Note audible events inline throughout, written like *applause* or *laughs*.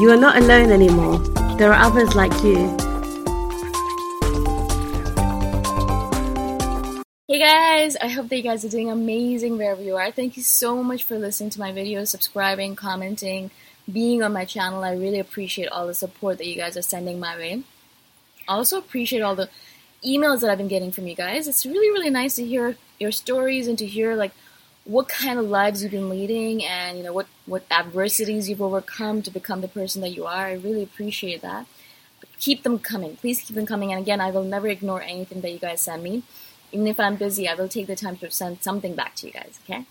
You are not alone anymore. There are others like you. Hey guys, I hope that you guys are doing amazing wherever you are. Thank you so much for listening to my videos, subscribing, commenting, being on my channel. I really appreciate all the support that you guys are sending my way. I also appreciate all the emails that I've been getting from you guys. It's really, really nice to hear your stories and to hear like what kind of lives you've been leading and you know what what adversities you've overcome to become the person that you are. I really appreciate that. But keep them coming. Please keep them coming. And again, I will never ignore anything that you guys send me. Even if I'm busy, I will take the time to send something back to you guys, okay?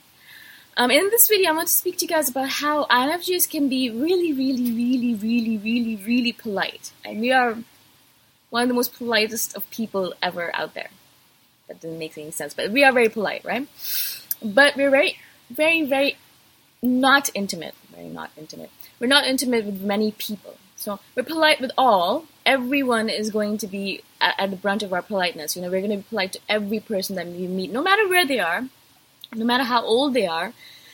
Um, in this video, I want to speak to you guys about how INFJs can be really, really, really, really, really, really polite. And we are one of the most politest of people ever out there. That doesn't make any sense. But we are very polite, right? But we're very, very, very not intimate. Very not intimate. We're not intimate with many people. So we're polite with all. Everyone is going to be at, at the brunt of our politeness. You know, we're going to be polite to every person that we meet, no matter where they are, no matter how old they are,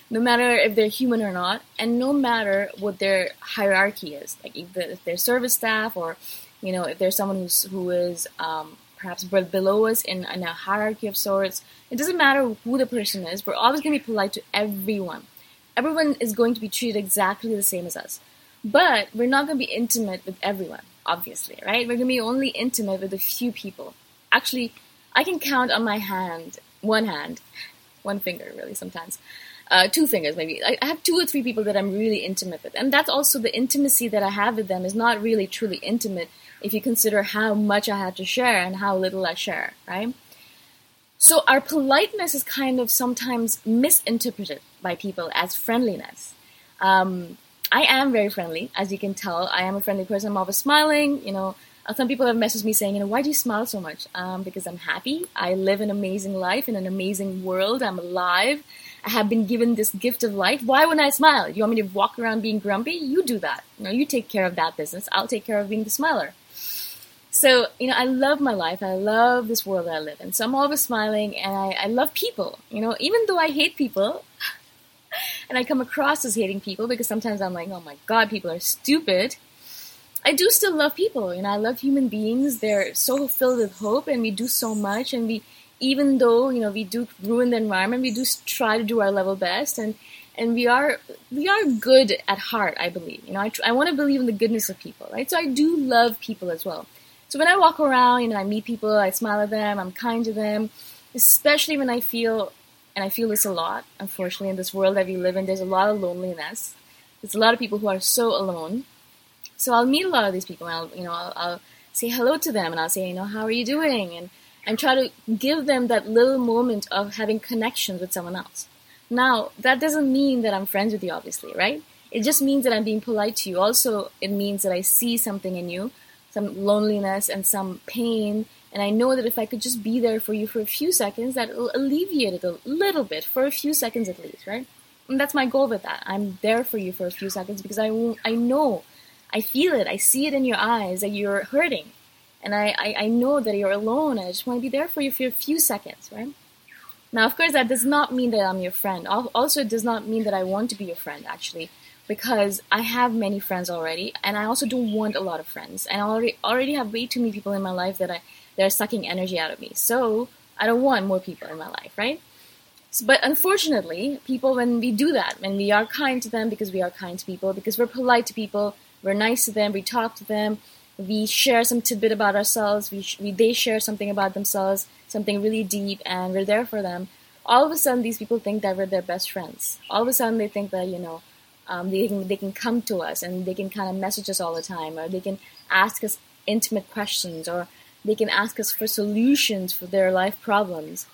no matter if they're human or not, and no matter what their hierarchy is, like if, they're service staff or, you know, if there's someone who's who is um, perhaps below us in, in a hierarchy of sorts. It doesn't matter who the person is. We're always going to be polite to everyone. Everyone is going to be treated exactly the same as us. But we're not going to be intimate with everyone, obviously, right? We're going to be only intimate with a few people. Actually, I can count on my hand, one hand, one finger, really, sometimes. Uh, two fingers, maybe. I have two or three people that I'm really intimate with. And that's also the intimacy that I have with them is not really truly intimate if you consider how much I have to share and how little I share, right? So our politeness is kind of sometimes misinterpreted by people as friendliness. Um, I am very friendly, as you can tell. I am a friendly person. I'm always smiling. You know, uh, some people have messaged me saying, you know, why do you smile so much? Um, because I'm happy. I live an amazing life in an amazing world. I'm alive. I have been given this gift of life. Why wouldn't I smile? You want me to walk around being grumpy? You do that. You know, you take care of that business. I'll take care of being the smiler. So, you know, I love my life. I love this world that I live in. So I'm always smiling and I, I love people. You know, even though I hate people *laughs* and I come across as hating people because sometimes I'm like, oh my God, people are stupid. I do still love people. You know, I love human beings. They're so filled with hope and we do so much. And we, even though, you know, we do ruin the environment, we do try to do our level best. And, and we are we are good at heart i believe you know i, I want to believe in the goodness of people right so i do love people as well so when I walk around, you know, I meet people, I smile at them, I'm kind to them, especially when I feel, and I feel this a lot, unfortunately, in this world that we live in, there's a lot of loneliness. There's a lot of people who are so alone. So I'll meet a lot of these people, and I'll, you know, I'll, I'll say hello to them, and I'll say, you know, how are you doing? And and try to give them that little moment of having connections with someone else. Now, that doesn't mean that I'm friends with you, obviously, right? It just means that I'm being polite to you. Also, it means that I see something in you some loneliness and some pain. And I know that if I could just be there for you for a few seconds, that will alleviate it a little bit, for a few seconds at least, right? And that's my goal with that. I'm there for you for a few seconds because I, I know, I feel it, I see it in your eyes that you're hurting. And I, I, I know that you're alone I just want to be there for you for a few seconds, right? Now, of course, that does not mean that I'm your friend. Also, it does not mean that I want to be your friend, actually because I have many friends already, and I also don't want a lot of friends. And I already already have way too many people in my life that I that are sucking energy out of me. So I don't want more people in my life, right? So, but unfortunately, people when we do that, when we are kind to them because we are kind to people, because we're polite to people, we're nice to them, we talk to them, we share some tidbit about ourselves, we, we they share something about themselves, something really deep, and we're there for them. All of a sudden, these people think that we're their best friends. All of a sudden, they think that you know um, they can they can come to us and they can kind of message us all the time, or they can ask us intimate questions, or they can ask us for solutions for their life problems.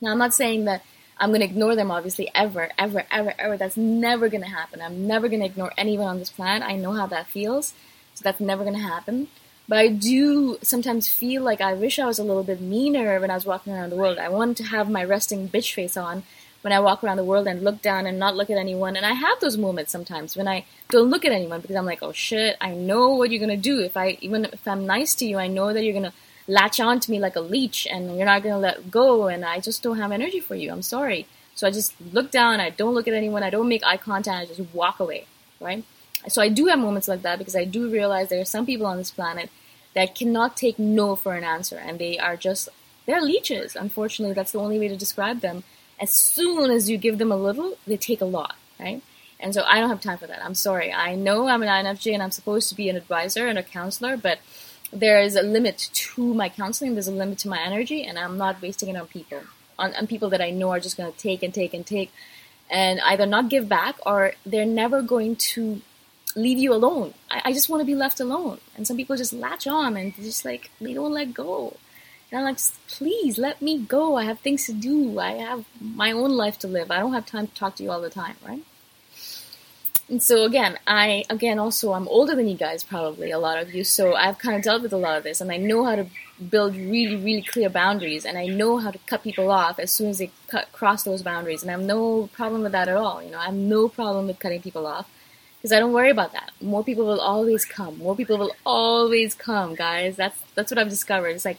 Now, I'm not saying that I'm going to ignore them, obviously, ever, ever, ever, ever. That's never going to happen. I'm never going to ignore anyone on this planet. I know how that feels, so that's never going to happen. But I do sometimes feel like I wish I was a little bit meaner when I was walking around the world. I wanted to have my resting bitch face on when I walk around the world and look down and not look at anyone. And I have those moments sometimes when I don't look at anyone because I'm like, oh shit, I know what you're gonna do. If I even if I'm nice to you, I know that you're gonna latch on to me like a leech and you're not gonna let go. And I just don't have energy for you. I'm sorry. So I just look down. I don't look at anyone. I don't make eye contact. I just walk away. Right. So I do have moments like that because I do realize there are some people on this planet that cannot take no for an answer, and they are just they're leeches. Unfortunately, that's the only way to describe them as soon as you give them a little, they take a lot, right? And so I don't have time for that. I'm sorry. I know I'm an INFJ and I'm supposed to be an advisor and a counselor, but there is a limit to my counseling. There's a limit to my energy, and I'm not wasting it on people, on, on people that I know are just going to take and take and take, and either not give back or they're never going to leave you alone. I, I just want to be left alone. And some people just latch on and just like they don't let go. And I'm like, please let me go. I have things to do. I have my own life to live. I don't have time to talk to you all the time, right? And so again, I again also I'm older than you guys probably a lot of you, so I've kind of dealt with a lot of this, and I know how to build really really clear boundaries, and I know how to cut people off as soon as they cut, cross those boundaries, and I have no problem with that at all. You know, I have no problem with cutting people off because I don't worry about that. More people will always come. More people will always come, guys. That's that's what I've discovered. It's like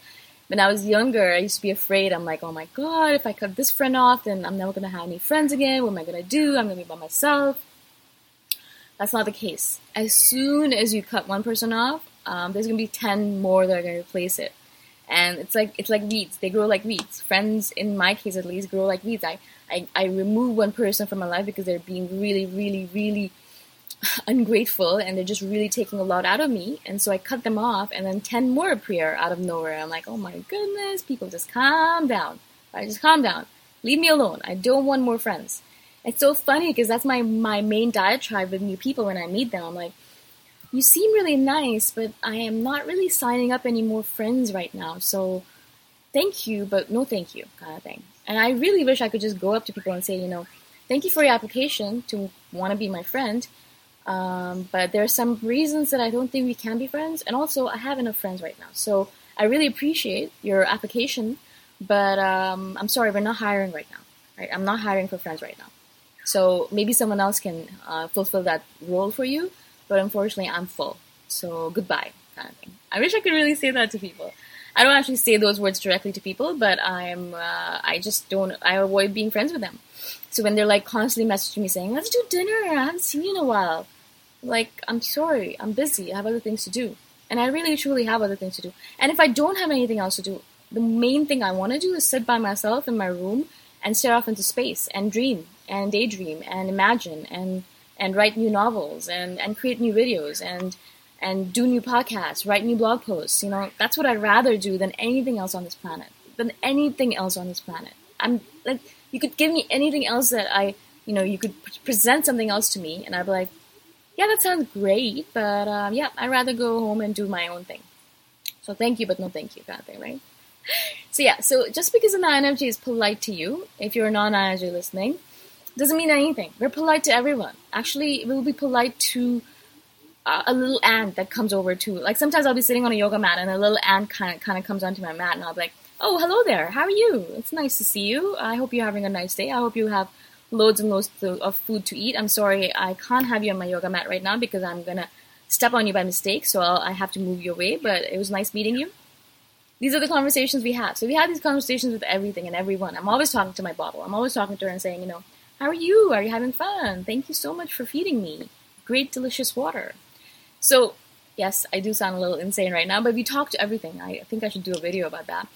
when I was younger, I used to be afraid. I'm like, oh my god, if I cut this friend off, then I'm never gonna have any friends again. What am I gonna do? I'm gonna be by myself that's not the case. As soon as you cut one person off, um, there's gonna be ten more that are gonna replace it, and it's like it's like weeds. They grow like weeds. Friends, in my case at least, grow like weeds. I I, I remove one person from my life because they're being really, really, really *laughs* ungrateful and they're just really taking a lot out of me. And so I cut them off, and then 10 more appear out of nowhere. I'm like, oh my goodness, people just calm down. Right? Just calm down. Leave me alone. I don't want more friends. It's so funny because that's my, my main diatribe with new people when I meet them. I'm like, you seem really nice, but I am not really signing up any more friends right now. So thank you, but no thank you kind of thing. And I really wish I could just go up to people and say, you know, thank you for your application to want to be my friend. Um, but there are some reasons that I don't think we can be friends. And also, I have enough friends right now. So I really appreciate your application, but um, I'm sorry, we're not hiring right now. Right? I'm not hiring for friends right now. So maybe someone else can uh, fulfill that role for you, but unfortunately, I'm full. So goodbye, kind of thing. I wish I could really say that to people. I don't actually say those words directly to people, but I'm uh, I just don't. I avoid being friends with them. So when they're like constantly messaging me saying, "Let's do dinner," I haven't seen you in a while. Like, I'm sorry, I'm busy. I have other things to do, and I really truly have other things to do. And if I don't have anything else to do, the main thing I want to do is sit by myself in my room and stare off into space and dream and daydream and imagine and and write new novels and and create new videos and and do new podcasts, write new blog posts. You know, that's what I'd rather do than anything else on this planet. Than anything else on this planet. I'm like, you could give me anything else that I, you know, you could present something else to me, and I'd be like, yeah, that sounds great, but um, yeah, I'd rather go home and do my own thing. So thank you, but no thank you, kind of thing, right? So yeah, so just because an INFJ is polite to you, if you're a non-INFJ listening, doesn't mean anything. We're polite to everyone. Actually, we'll be polite to uh, a little ant that comes over to. Like sometimes I'll be sitting on a yoga mat and a little ant kind of kind of comes onto my mat and I'll be like, "Oh, hello there. How are you? It's nice to see you. I hope you're having a nice day. I hope you have loads and loads of food to eat. I'm sorry I can't have you on my yoga mat right now because I'm gonna step on you by mistake, so I'll, I have to move you away. But it was nice meeting you." These are the conversations we have. So we have these conversations with everything and everyone. I'm always talking to my bottle. I'm always talking to her and saying, you know, how are you? Are you having fun? Thank you so much for feeding me. Great, delicious water. So, yes, I do sound a little insane right now, but we talk to everything. I think I should do a video about that.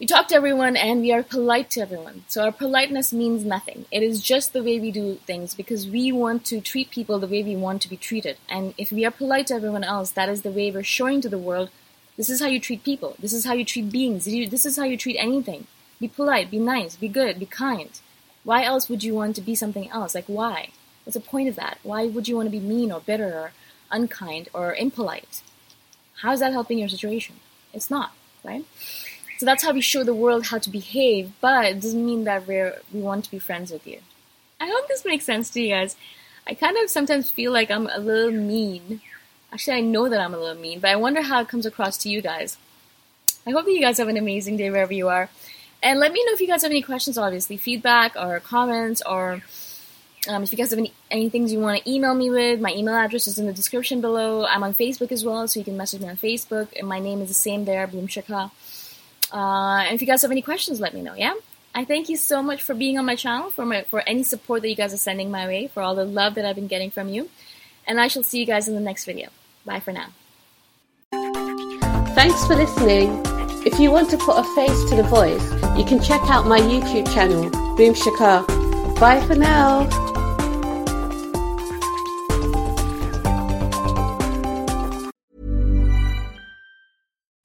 We talk to everyone and we are polite to everyone. So, our politeness means nothing. It is just the way we do things because we want to treat people the way we want to be treated. And if we are polite to everyone else, that is the way we're showing to the world this is how you treat people. This is how you treat beings. This is how you treat anything. Be polite, be nice, be good, be kind. Why else would you want to be something else? Like, why? What's the point of that? Why would you want to be mean or bitter or unkind or impolite? How is that helping your situation? It's not, right? So that's how we show the world how to behave, but it doesn't mean that we're, we want to be friends with you. I hope this makes sense to you guys. I kind of sometimes feel like I'm a little mean. Actually, I know that I'm a little mean, but I wonder how it comes across to you guys. I hope that you guys have an amazing day wherever you are. And let me know if you guys have any questions, obviously, feedback or comments, or um, if you guys have any, any things you want to email me with. My email address is in the description below. I'm on Facebook as well, so you can message me on Facebook. And my name is the same there, Boom Shikha. Uh, and if you guys have any questions, let me know, yeah? I thank you so much for being on my channel, for, my, for any support that you guys are sending my way, for all the love that I've been getting from you. And I shall see you guys in the next video. Bye for now. Thanks for listening. If you want to put a face to the voice, you can check out my YouTube channel, Boom Shikha. Bye for now.